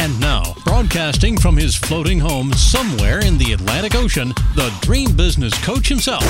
And now, broadcasting from his floating home somewhere in the Atlantic Ocean, the dream business coach himself,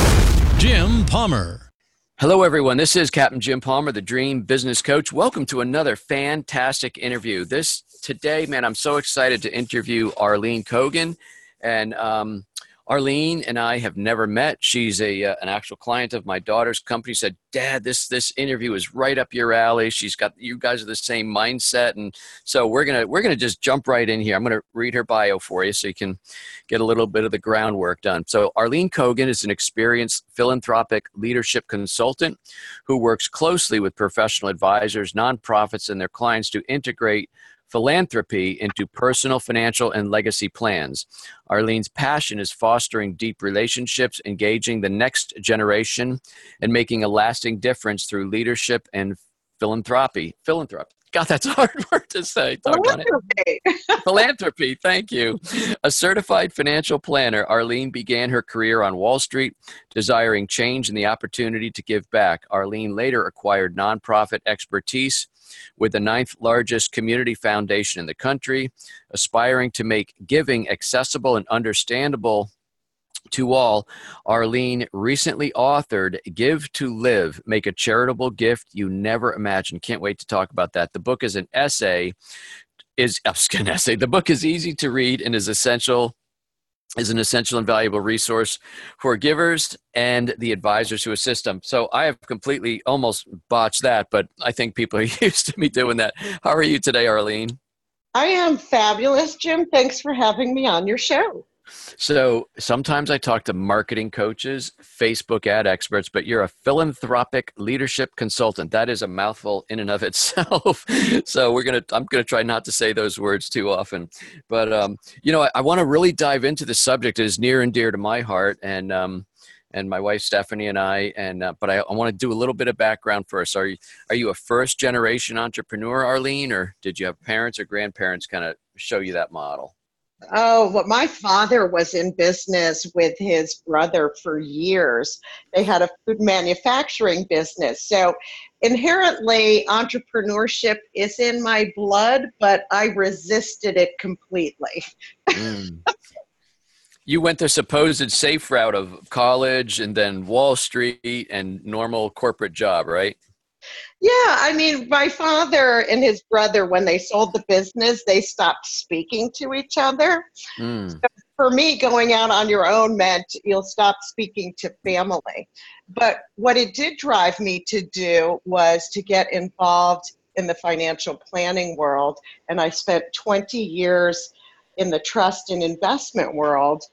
Jim Palmer. Hello, everyone. This is Captain Jim Palmer, the Dream Business Coach. Welcome to another fantastic interview. This today, man, I'm so excited to interview Arlene Cogen. And um, Arlene and I have never met. She's a uh, an actual client of my daughter's company. Said, "Dad, this this interview is right up your alley. She's got you guys are the same mindset." And so we're gonna we're gonna just jump right in here. I'm gonna read her bio for you so you can get a little bit of the groundwork done. So Arlene Cogen is an experienced philanthropic leadership consultant who works closely with professional advisors, nonprofits, and their clients to integrate philanthropy into personal, financial, and legacy plans. Arlene's passion is fostering deep relationships, engaging the next generation, and making a lasting difference through leadership and philanthropy. Philanthropy. God, that's a hard word to say. Philanthropy. Philanthropy. Thank you. A certified financial planner, Arlene began her career on Wall Street, desiring change and the opportunity to give back. Arlene later acquired nonprofit expertise with the ninth largest community foundation in the country, aspiring to make giving accessible and understandable to all, Arlene recently authored Give to Live Make a Charitable Gift You Never Imagined. Can't wait to talk about that. The book is an essay. Is an essay. The book is easy to read and is essential is an essential and valuable resource for givers and the advisors who assist them. So I have completely almost botched that, but I think people are used to me doing that. How are you today, Arlene? I am fabulous, Jim. Thanks for having me on your show. So sometimes I talk to marketing coaches, Facebook ad experts, but you're a philanthropic leadership consultant. That is a mouthful in and of itself. so we're gonna I'm gonna try not to say those words too often. But um, you know, I, I want to really dive into the subject. It is near and dear to my heart, and um, and my wife Stephanie and I. And uh, but I, I want to do a little bit of background first. Are you are you a first generation entrepreneur, Arlene, or did you have parents or grandparents kind of show you that model? Oh, well, my father was in business with his brother for years. They had a food manufacturing business. So inherently, entrepreneurship is in my blood, but I resisted it completely. mm. You went the supposed safe route of college and then Wall Street and normal corporate job, right? Yeah, I mean, my father and his brother, when they sold the business, they stopped speaking to each other. Mm. So for me, going out on your own meant you'll stop speaking to family. But what it did drive me to do was to get involved in the financial planning world. And I spent 20 years in the trust and investment world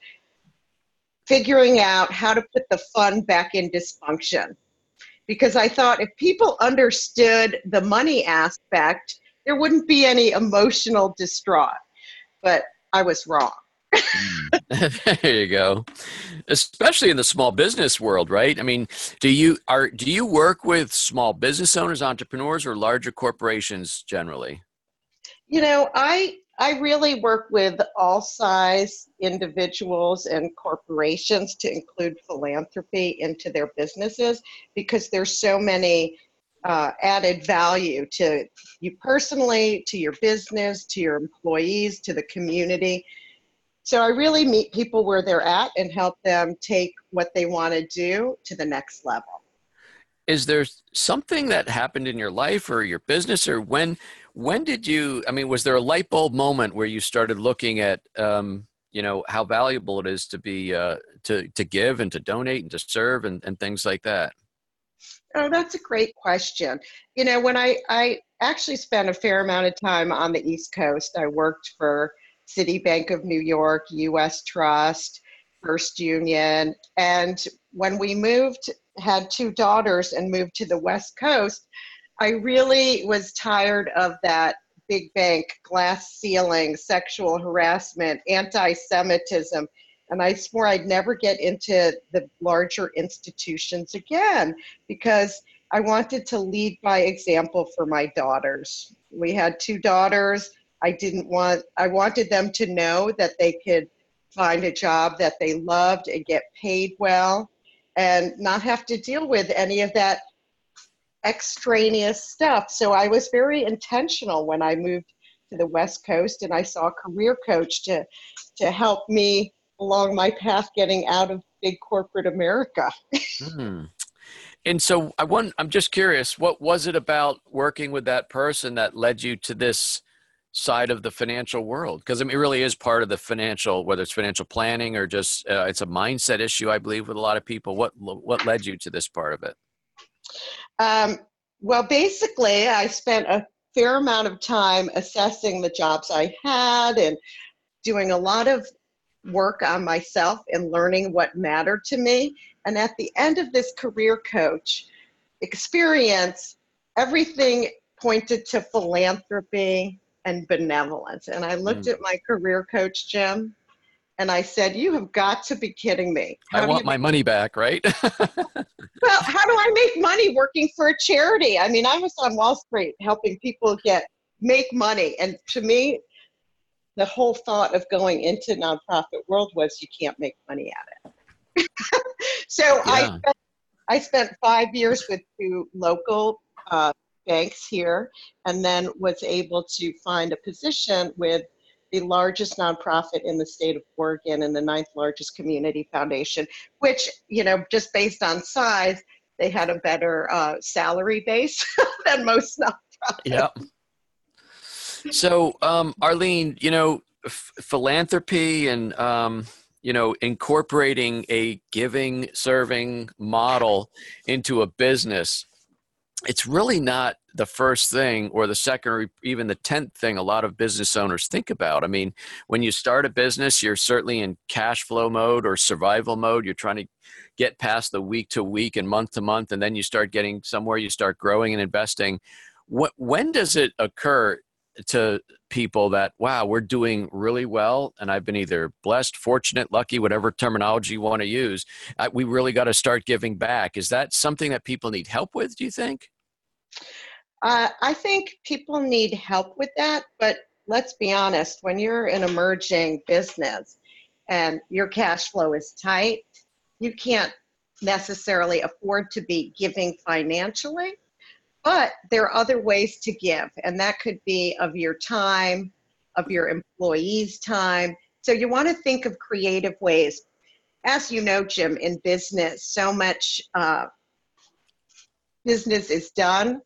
figuring out how to put the fun back in dysfunction because I thought if people understood the money aspect, there wouldn't be any emotional distraught. But I was wrong. there you go. Especially in the small business world, right? I mean, do you are do you work with small business owners, entrepreneurs, or larger corporations generally? You know, I I really work with all size individuals and corporations to include philanthropy into their businesses because there's so many uh, added value to you personally, to your business, to your employees, to the community. So I really meet people where they're at and help them take what they want to do to the next level. Is there something that happened in your life or your business or when when did you i mean was there a light bulb moment where you started looking at um, you know how valuable it is to be uh, to to give and to donate and to serve and, and things like that? Oh that's a great question. You know when i i actually spent a fair amount of time on the east coast. I worked for citibank of new york us trust first union and when we moved had two daughters and moved to the west coast I really was tired of that big bank, glass ceiling, sexual harassment, anti Semitism. And I swore I'd never get into the larger institutions again because I wanted to lead by example for my daughters. We had two daughters. I didn't want, I wanted them to know that they could find a job that they loved and get paid well and not have to deal with any of that extraneous stuff. So I was very intentional when I moved to the West Coast and I saw a career coach to to help me along my path getting out of big corporate America. hmm. And so I want I'm just curious, what was it about working with that person that led you to this side of the financial world? Because I mean, it really is part of the financial, whether it's financial planning or just uh, it's a mindset issue, I believe, with a lot of people. What what led you to this part of it? Um, well, basically, I spent a fair amount of time assessing the jobs I had and doing a lot of work on myself and learning what mattered to me. And at the end of this career coach experience, everything pointed to philanthropy and benevolence. And I looked mm. at my career coach, Jim, and I said, You have got to be kidding me. How I want my money back, right? well, how do I make money working for a charity? I mean, I was on Wall Street helping people get make money. And to me, the whole thought of going into nonprofit world was you can't make money at it. so yeah. I, spent, I spent five years with two local uh, banks here and then was able to find a position with the largest nonprofit in the state of Oregon and the ninth largest community foundation, which, you know, just based on size, they had a better uh, salary base than most nonprofits. Yeah. So, um, Arlene, you know, f- philanthropy and, um, you know, incorporating a giving, serving model into a business it's really not the first thing or the second or even the 10th thing a lot of business owners think about. I mean, when you start a business, you're certainly in cash flow mode or survival mode. You're trying to get past the week to week and month to month, and then you start getting somewhere, you start growing and investing. When does it occur to people that, wow, we're doing really well, and I've been either blessed, fortunate, lucky, whatever terminology you want to use, I, we really got to start giving back? Is that something that people need help with, do you think? Uh, I think people need help with that, but let's be honest, when you're an emerging business and your cash flow is tight, you can't necessarily afford to be giving financially, but there are other ways to give, and that could be of your time, of your employees' time. So you want to think of creative ways. As you know, Jim, in business, so much uh, business is done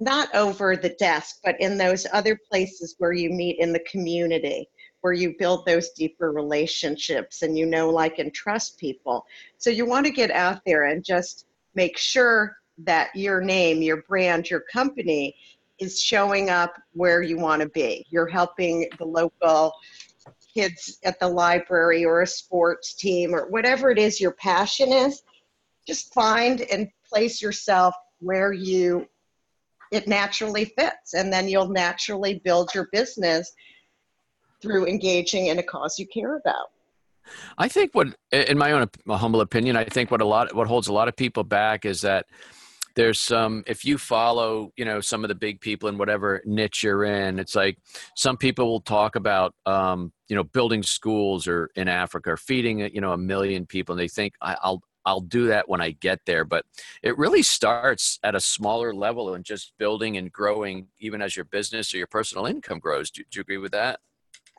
not over the desk, but in those other places where you meet in the community, where you build those deeper relationships and you know, like, and trust people. So you want to get out there and just make sure that your name, your brand, your company is showing up where you want to be. You're helping the local kids at the library or a sports team or whatever it is your passion is. Just find and place yourself where you it naturally fits and then you'll naturally build your business through engaging in a cause you care about i think what in my own humble opinion i think what a lot what holds a lot of people back is that there's some if you follow you know some of the big people in whatever niche you're in it's like some people will talk about um, you know building schools or in africa or feeding you know a million people and they think i'll I'll do that when I get there. But it really starts at a smaller level and just building and growing, even as your business or your personal income grows. Do, do you agree with that?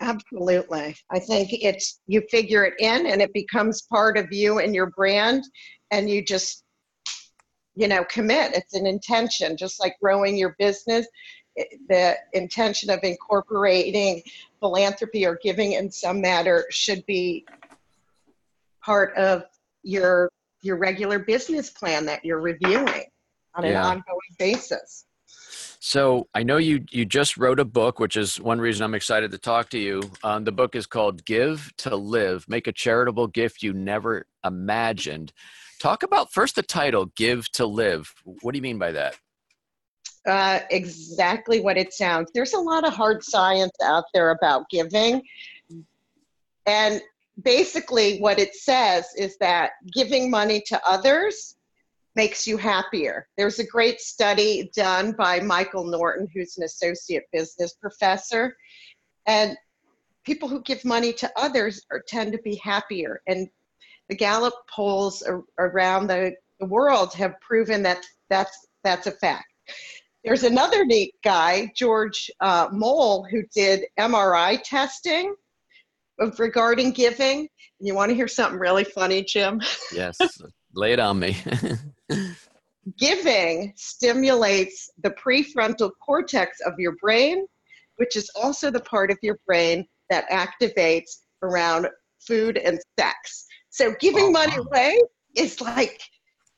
Absolutely. I think it's you figure it in and it becomes part of you and your brand, and you just, you know, commit. It's an intention, just like growing your business. The intention of incorporating philanthropy or giving in some matter should be part of your your regular business plan that you're reviewing on an yeah. ongoing basis. So I know you you just wrote a book, which is one reason I'm excited to talk to you. Um, the book is called "Give to Live: Make a Charitable Gift You Never Imagined." Talk about first the title "Give to Live." What do you mean by that? Uh, exactly what it sounds. There's a lot of hard science out there about giving, and basically, what it says is that giving money to others makes you happier. There's a great study done by Michael Norton, who's an associate business professor. And people who give money to others are, tend to be happier. And the Gallup polls ar- around the, the world have proven that that's, that's a fact. There's another neat guy, George uh, Moll, who did MRI testing of regarding giving. And you want to hear something really funny, Jim? Yes, lay it on me. giving stimulates the prefrontal cortex of your brain, which is also the part of your brain that activates around food and sex. So giving Oh, money wow. away is like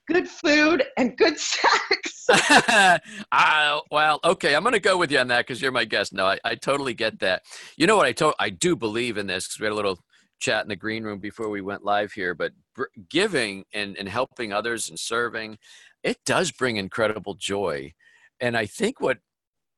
good food and good sex. Well, okay, I'm going to go with you on that because you're my guest. No, I, I totally get that. You know what? I to- I do believe in this because we had a little chat in the green room before we went live here. But br- giving and, and helping others and serving, it does bring incredible joy. And I think what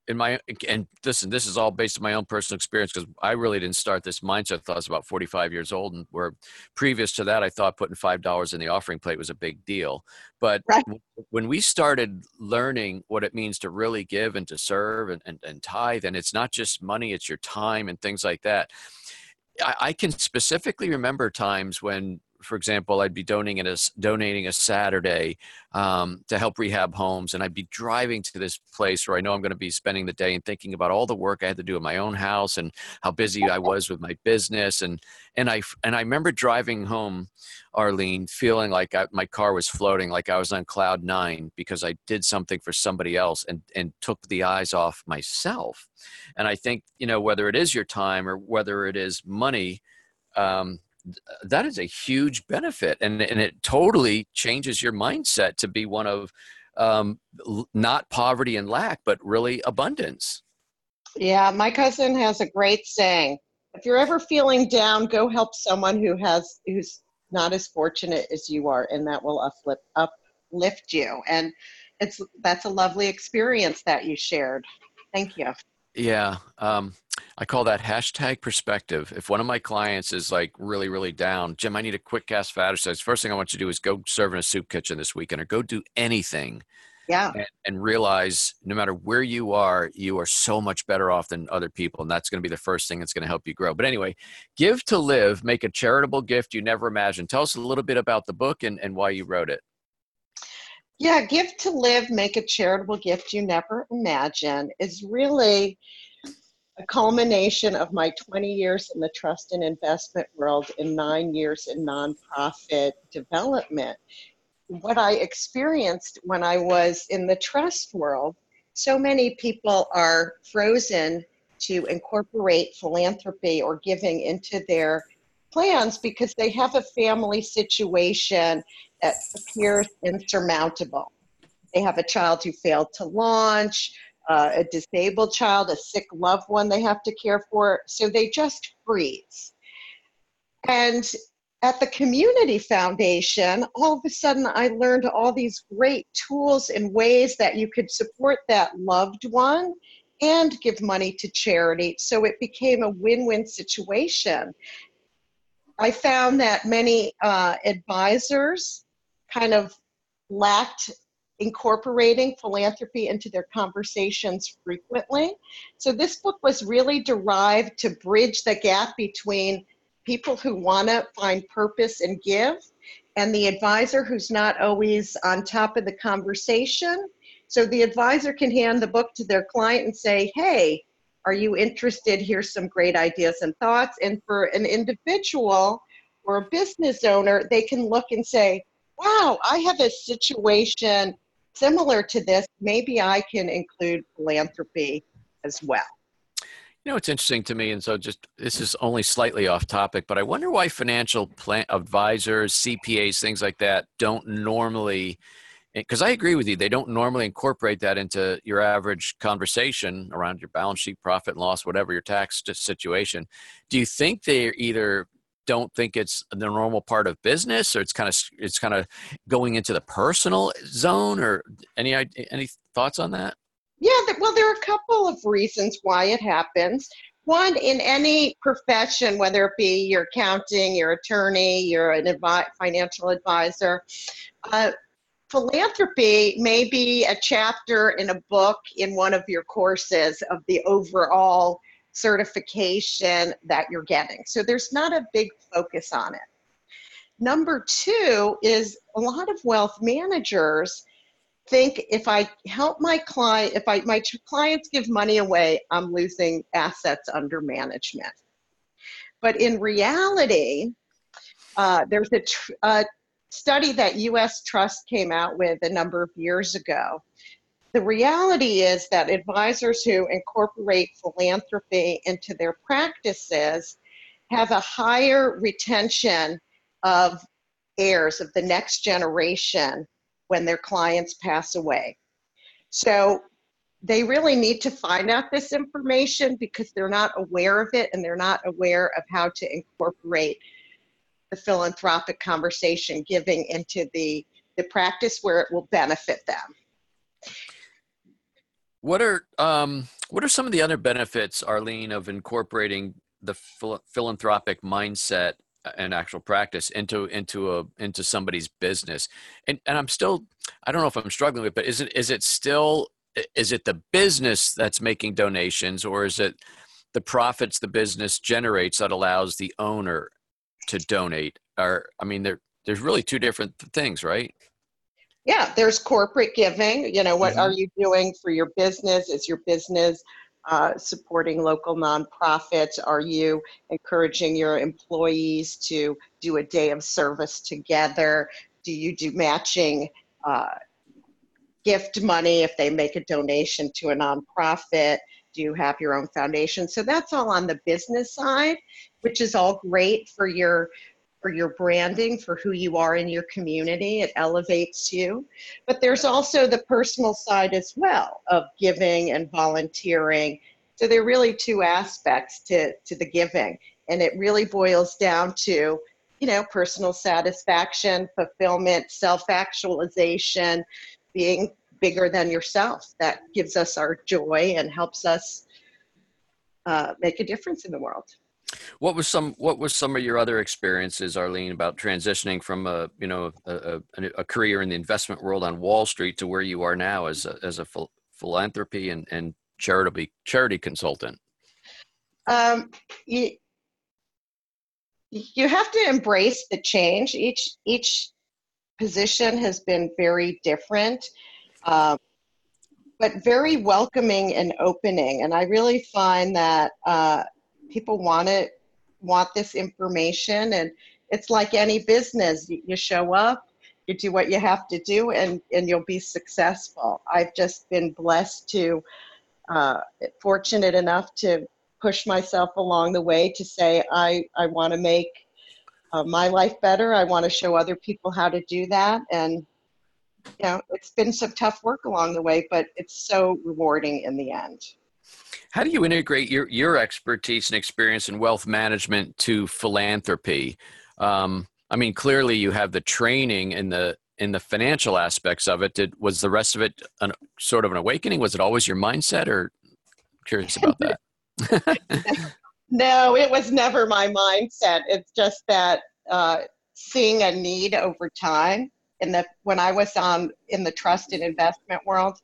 in my and listen, this is all based on my own personal experience because I really didn't start this mindset. I thought I was about 45 years old, and where previous to that, I thought putting five dollars in the offering plate was a big deal. But Right. when we started learning what it means to really give and to serve and, and, and tithe, and it's not just money, it's your time and things like that. I, I can specifically remember times when, for example, I'd be donating a, donating a Saturday um, to help rehab homes, and I'd be driving to this place where I know I'm going to be spending the day and thinking about all the work I had to do in my own house and how busy I was with my business, and and I and I remember driving home, Arlene, feeling like I, my car was floating, like I was on cloud nine because I did something for somebody else and and took the eyes off myself, and I think you know whether it is your time or whether it is money. Um, that is a huge benefit and, and it totally changes your mindset to be one of um, not poverty and lack but really abundance yeah, my cousin has a great saying. If you're ever feeling down, go help someone who has who's not as fortunate as you are, and that will uplift uplift you. And it's that's a lovely experience that you shared. Thank you. Yeah um, i call that hashtag perspective if one of my clients is like really really down jim i need a quick cast of exercise first thing i want you to do is go serve in a soup kitchen this weekend or go do anything Yeah. and, and realize no matter where you are, you are so much better off than other people. And that's going to be the first thing that's going to help you grow. But anyway, give to live, make a charitable gift you never imagined. Tell us a little bit about the book and, and why you wrote it. Yeah, Give to Live, Make a Charitable Gift You Never Imagine is really a culmination of my 20 years in the trust and investment world and nine years in nonprofit development. What I experienced when I was in the trust world, so many people are frozen to incorporate philanthropy or giving into their plans because they have a family situation that appears insurmountable. They have a child who failed to launch, uh, a disabled child, a sick loved one they have to care for, so they just freeze. And at the Community Foundation, all of a sudden I learned all these great tools and ways that you could support that loved one and give money to charity. So it became a win win situation. I found that many uh, advisors kind of lacked incorporating philanthropy into their conversations frequently. So this book was really derived to bridge the gap between people who want to find purpose and give and the advisor who's not always on top of the conversation. So the advisor can hand the book to their client and say, hey, are you interested? Here's some great ideas and thoughts. And for an individual or a business owner, they can look and say, wow, I have a situation similar to this. Maybe I can include philanthropy as well. You know, it's interesting to me, and so just this is only slightly off topic, but I wonder why financial plan advisors, CPAs, things like that don't normally, because I agree with you, they don't normally incorporate that into your average conversation around your balance sheet, profit loss, whatever your tax situation. Do you think they either don't think it's the normal part of business, or it's kind of it's kind of going into the personal zone, or any any thoughts on that? Yeah, well, there are a couple of reasons why it happens. one in any profession, whether it be your accounting, your attorney, you're an advi- financial advisor. Uh, philanthropy may be a chapter in a book in one of your courses of the overall certification that you're getting. So there's not a big focus on it. Number two is a lot of wealth managers think if I help my client, if I my clients give money away, I'm losing assets under management. But in reality, uh, there's a, tr- a study that U.S. Trust came out with a number of years ago. The reality is that advisors who incorporate philanthropy into their practices have a higher retention of heirs of the next generation when their clients pass away. So they really need to find out this information because they're not aware of it and they're not aware of how to incorporate the philanthropic conversation giving into the, the practice where it will benefit them. What are um, what are some of the other benefits, Arlene, of incorporating the phil- philanthropic mindset and actual practice into into a into somebody's business and and i'm still i don't know if i'm struggling with but is it is it still is it the business that's making donations or is it the profits the business generates that allows the owner to donate or i mean there there's really two different things right yeah there's corporate giving you know what mm-hmm. are you doing for your business is your business uh, supporting local nonprofits? Are you encouraging your employees to do a day of service together? Do you do matching uh, gift money if they make a donation to a nonprofit? Do you have your own foundation? So that's all on the business side, which is all great for your for your branding, for who you are in your community. It elevates you. But there's also the personal side as well of giving and volunteering. So there are really two aspects to, to the giving. And it really boils down to, you know, personal satisfaction, fulfillment, self actualization, being bigger than yourself. That gives us our joy and helps us uh, make a difference in the world. What was some What was some of your other experiences, Arlene, about transitioning from a you know a, a, a career in the investment world on Wall Street to where you are now as a, as a ph- philanthropy and and charity charity consultant? Um, you, you have to embrace the change. Each each position has been very different. Um, but very welcoming and opening. And I really find that uh, people want it want this information and it's like any business. You show up you do what you have to do and and you'll be successful. I've just been blessed to uh, fortunate enough to push myself along the way to say i i want to make uh, my life better. I want to show other people how to do that. And you know it's been some tough work along the way but it's so rewarding in the end how do you integrate your, your expertise and experience in wealth management to philanthropy? Um, I mean, clearly you have the training in the in the financial aspects of it. Did was the rest of it an, sort of an awakening? Was it always your mindset, or curious about that? no, it was never my mindset. It's just that uh, seeing a need over time. In the when I was on in the trust and investment world,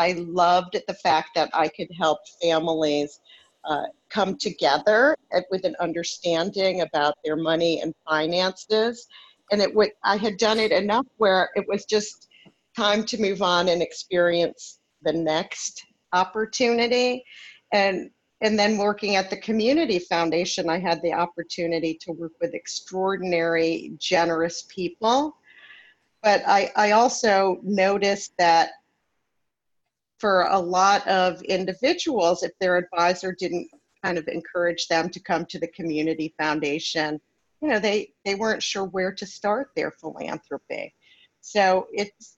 I loved the fact that I could help families uh, come together with an understanding about their money and finances. And it I had done it enough where it was just time to move on and experience the next opportunity. And and then working at the community foundation, I had the opportunity to work with extraordinary, generous people. But I, I also noticed that for a lot of individuals, if their advisor didn't kind of encourage them to come to the community foundation, you know, they, they weren't sure where to start their philanthropy. So it's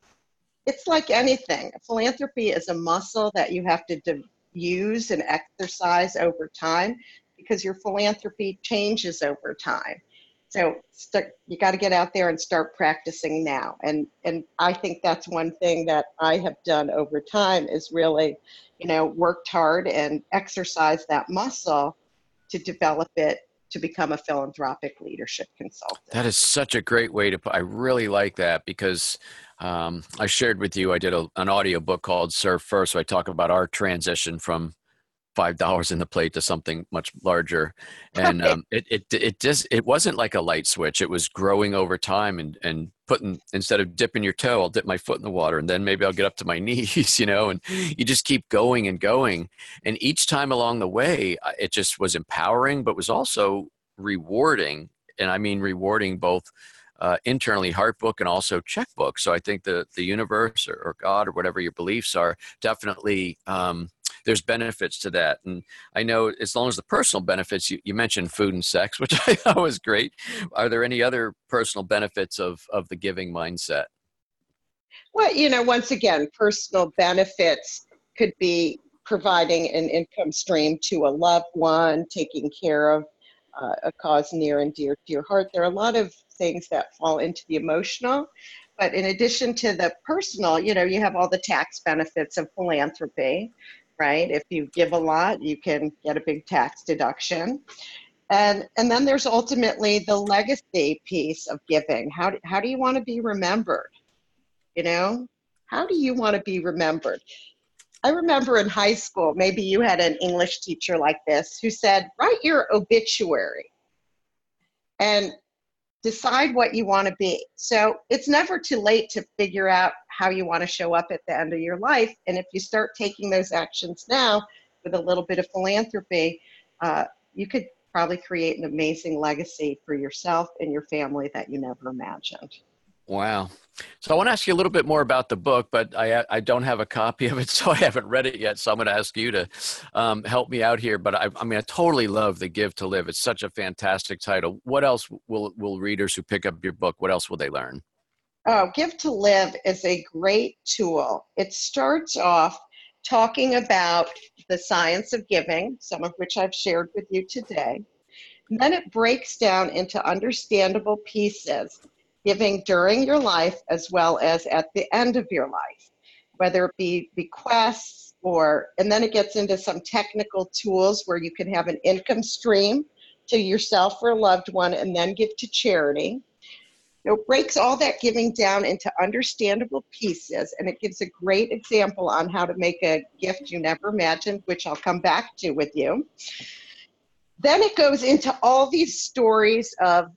it's like anything. Philanthropy is a muscle that you have to de- use and exercise over time because your philanthropy changes over time. So you got to get out there and start practicing now. And and I think that's one thing that I have done over time is really, you know, worked hard and exercised that muscle to develop it to become a philanthropic leadership consultant. That is such a great way to put. I really like that because um, I shared with you. I did a, an audio book called "Serve First. So I talk about our transition from five dollars in the plate to something much larger. And um, it, it it just it wasn't like a light switch. It was growing over time and and putting instead of dipping your toe i'll dip my foot in the water and then maybe i'll get up to my knees you know and you just keep going and going. And each time along the way it just was empowering but was also rewarding. And i mean rewarding both uh, internally book and also checkbook. So i think the the universe or, or god or whatever your beliefs are definitely um, there's benefits to that. And I know as long as the personal benefits, you, you mentioned food and sex, which I thought was great. Are there any other personal benefits of, of the giving mindset? Well, you know, once again, personal benefits could be providing an income stream to a loved one, taking care of uh, a cause near and dear to your heart. There are a lot of things that fall into the emotional. But in addition to the personal, you know, you have all the tax benefits of philanthropy right? If you give a lot, you can get a big tax deduction. And, and then there's ultimately the legacy piece of giving. How do, how do you want to be remembered? You know, how do you want to be remembered? I remember in high school, maybe you had an English teacher like this who said, write your obituary. And decide what you want to be. So it's never too late to figure out how you want to show up at the end of your life. And if you start taking those actions now with a little bit of philanthropy, uh, you could probably create an amazing legacy for yourself and your family that you never imagined. Wow. So I want to ask you a little bit more about the book, but I I don't have a copy of it, so I haven't read it yet. So I'm going to ask you to um, help me out here. But I, I mean, I totally love the Give to Live. It's such a fantastic title. What else will will readers who pick up your book? What else will they learn? Oh, Give to Live is a great tool. It starts off talking about the science of giving, some of which I've shared with you today. And then it breaks down into understandable pieces giving during your life as well as at the end of your life, whether it be bequests or, and then it gets into some technical tools where you can have an income stream to yourself or a loved one and then give to charity. it breaks all that giving down into understandable pieces and it gives a great example on how to make a gift you never imagined, which I'll come back to with you. Then it goes into all these stories of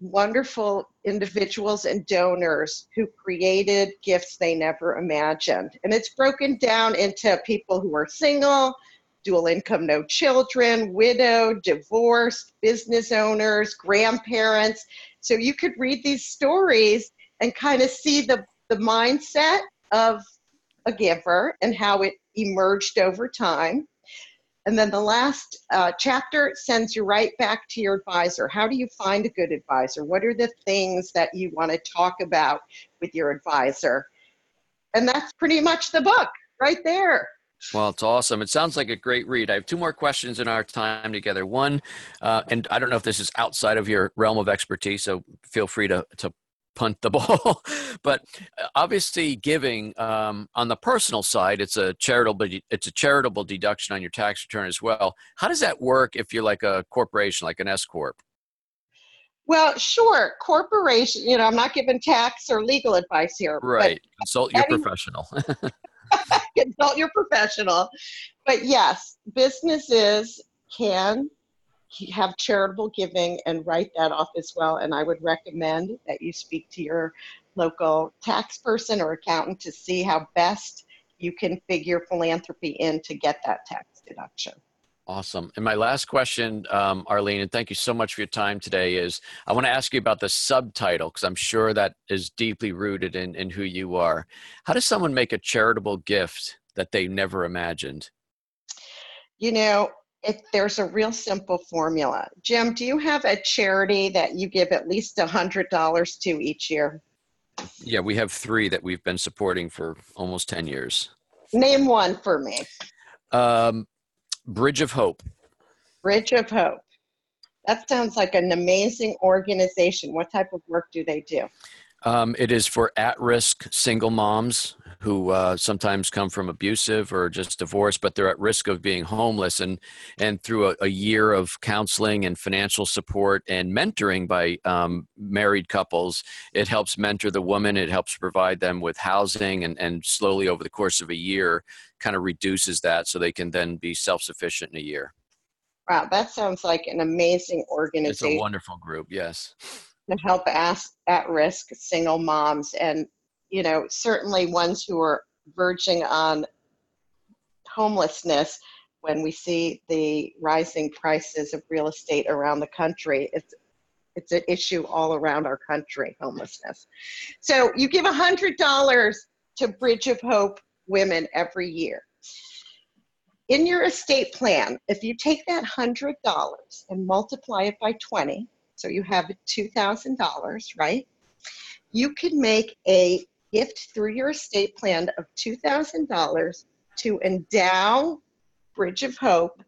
wonderful individuals and donors who created gifts they never imagined. And it's broken down into people who are single, dual income, no children, widowed, divorced, business owners, grandparents. So you could read these stories and kind of see the, the mindset of a giver and how it emerged over time. And then the last uh, chapter sends you right back to your advisor. How do you find a good advisor? What are the things that you want to talk about with your advisor? And that's pretty much the book right there. Well, it's awesome. It sounds like a great read. I have two more questions in our time together. One, uh, and I don't know if this is outside of your realm of expertise, so feel free to, to punt the ball. but uh, obviously, giving um, on the personal side, it's a charitable it's a charitable deduction on your tax return as well. How does that work if you're like a corporation, like an S corp? Well, sure. Corporation, you know, I'm not giving tax or legal advice here. Right. Consult your any, professional. consult your professional. But yes, businesses can have charitable giving and write that off as well. And I would recommend that you speak to your local tax person or accountant to see how best you can figure philanthropy in to get that tax deduction. Awesome. And my last question, um, Arlene, and thank you so much for your time today, is I want to ask you about the subtitle because I'm sure that is deeply rooted in, in who you are. How does someone make a charitable gift that they never imagined? You know, it, there's a real simple formula. Jim, do you have a charity that you give at least a $100 to each year? Yeah, we have three that we've been supporting for almost 10 years. Name one for me. Um, Bridge of Hope. Bridge of Hope. That sounds like an amazing organization. What type of work do they do? Um, it is for at risk single moms who uh, sometimes come from abusive or just divorce, but they're at risk of being homeless. And and through a, a year of counseling and financial support and mentoring by um, married couples, it helps mentor the woman. It helps provide them with housing, and and slowly over the course of a year, kind of reduces that so they can then be self sufficient in a year. Wow, that sounds like an amazing organization. It's a wonderful group. Yes. To help ask at risk single moms and you know, certainly ones who are verging on homelessness when we see the rising prices of real estate around the country. It's it's an issue all around our country, homelessness. So you give $100 to Bridge of Hope women every year. In your estate plan, if you take that $100 and multiply it by 20, so you have $2,000, right? You can make a gift through your estate plan of $2,000 to endow Bridge of Hope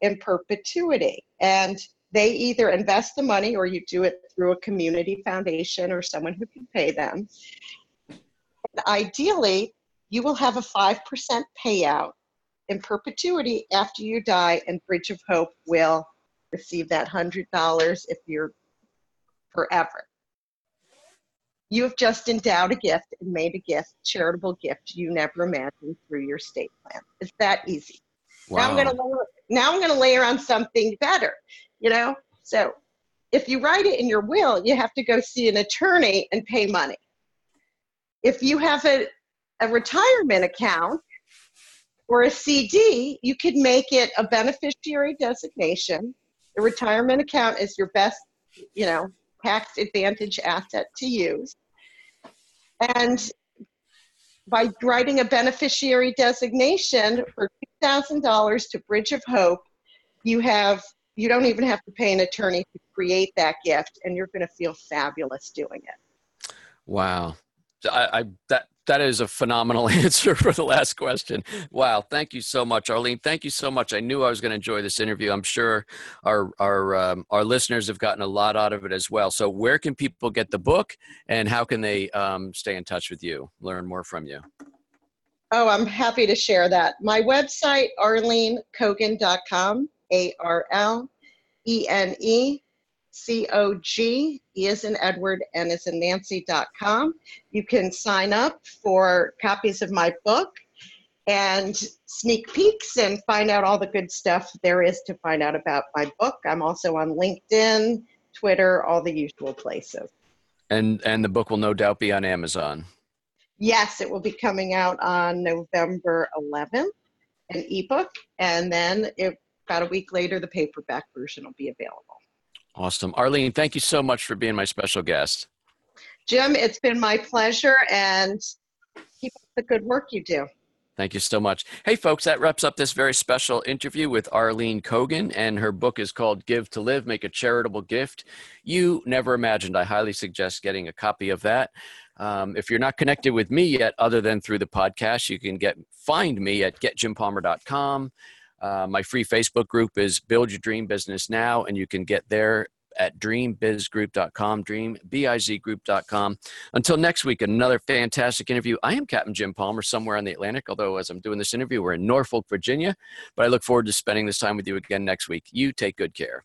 in perpetuity. And they either invest the money or you do it through a community foundation or someone who can pay them. And ideally, you will have a 5% payout in perpetuity after you die, and Bridge of Hope will receive that $100 if you're forever. You have just endowed a gift and made a gift, charitable gift you never imagined through your state plan. It's that easy. Wow. Now I'm gonna layer, now I'm gonna layer on something better. You know, so if you write it in your will, you have to go see an attorney and pay money. If you have a, a retirement account or a CD, you could make it a beneficiary designation. The retirement account is your best, you know, tax advantage asset to use. And by writing a beneficiary designation for $2,000 to Bridge of Hope, you have you don't even have to pay an attorney to create that gift and you're going to feel fabulous doing it. Wow. I, I that that is a phenomenal answer for the last question. Wow, thank you so much, Arlene. Thank you so much. I knew I was going to enjoy this interview. I'm sure our our um, our listeners have gotten a lot out of it as well. So, where can people get the book, and how can they um, stay in touch with you, learn more from you? Oh, I'm happy to share that. My website, arlenecogen.com, A R L E N E C-O-G, E is in Edward, N is in Nancy.com. You can sign up for copies of my book and sneak peeks and find out all the good stuff there is to find out about my book. I'm also on LinkedIn, Twitter, all the usual places. And and the book will no doubt be on Amazon. Yes, it will be coming out on November 11th, an ebook, and then it, about a week later, the paperback version will be available. Awesome. Arlene, thank you so much for being my special guest. Jim, it's been my pleasure and keep up the good work you do. Thank you so much. Hey, folks, that wraps up this very special interview with Arlene Cogen, and her book is called Give to Live Make a Charitable Gift. You never imagined. I highly suggest getting a copy of that. Um, if you're not connected with me yet, other than through the podcast, you can get find me at getjimpalmer.com. Uh, my free Facebook group is Build Your Dream Business Now, and you can get there at dreambizgroup.com, dreambizgroup.com. Until next week, another fantastic interview. I am Captain Jim Palmer, somewhere on the Atlantic, although as I'm doing this interview, we're in Norfolk, Virginia. But I look forward to spending this time with you again next week. You take good care.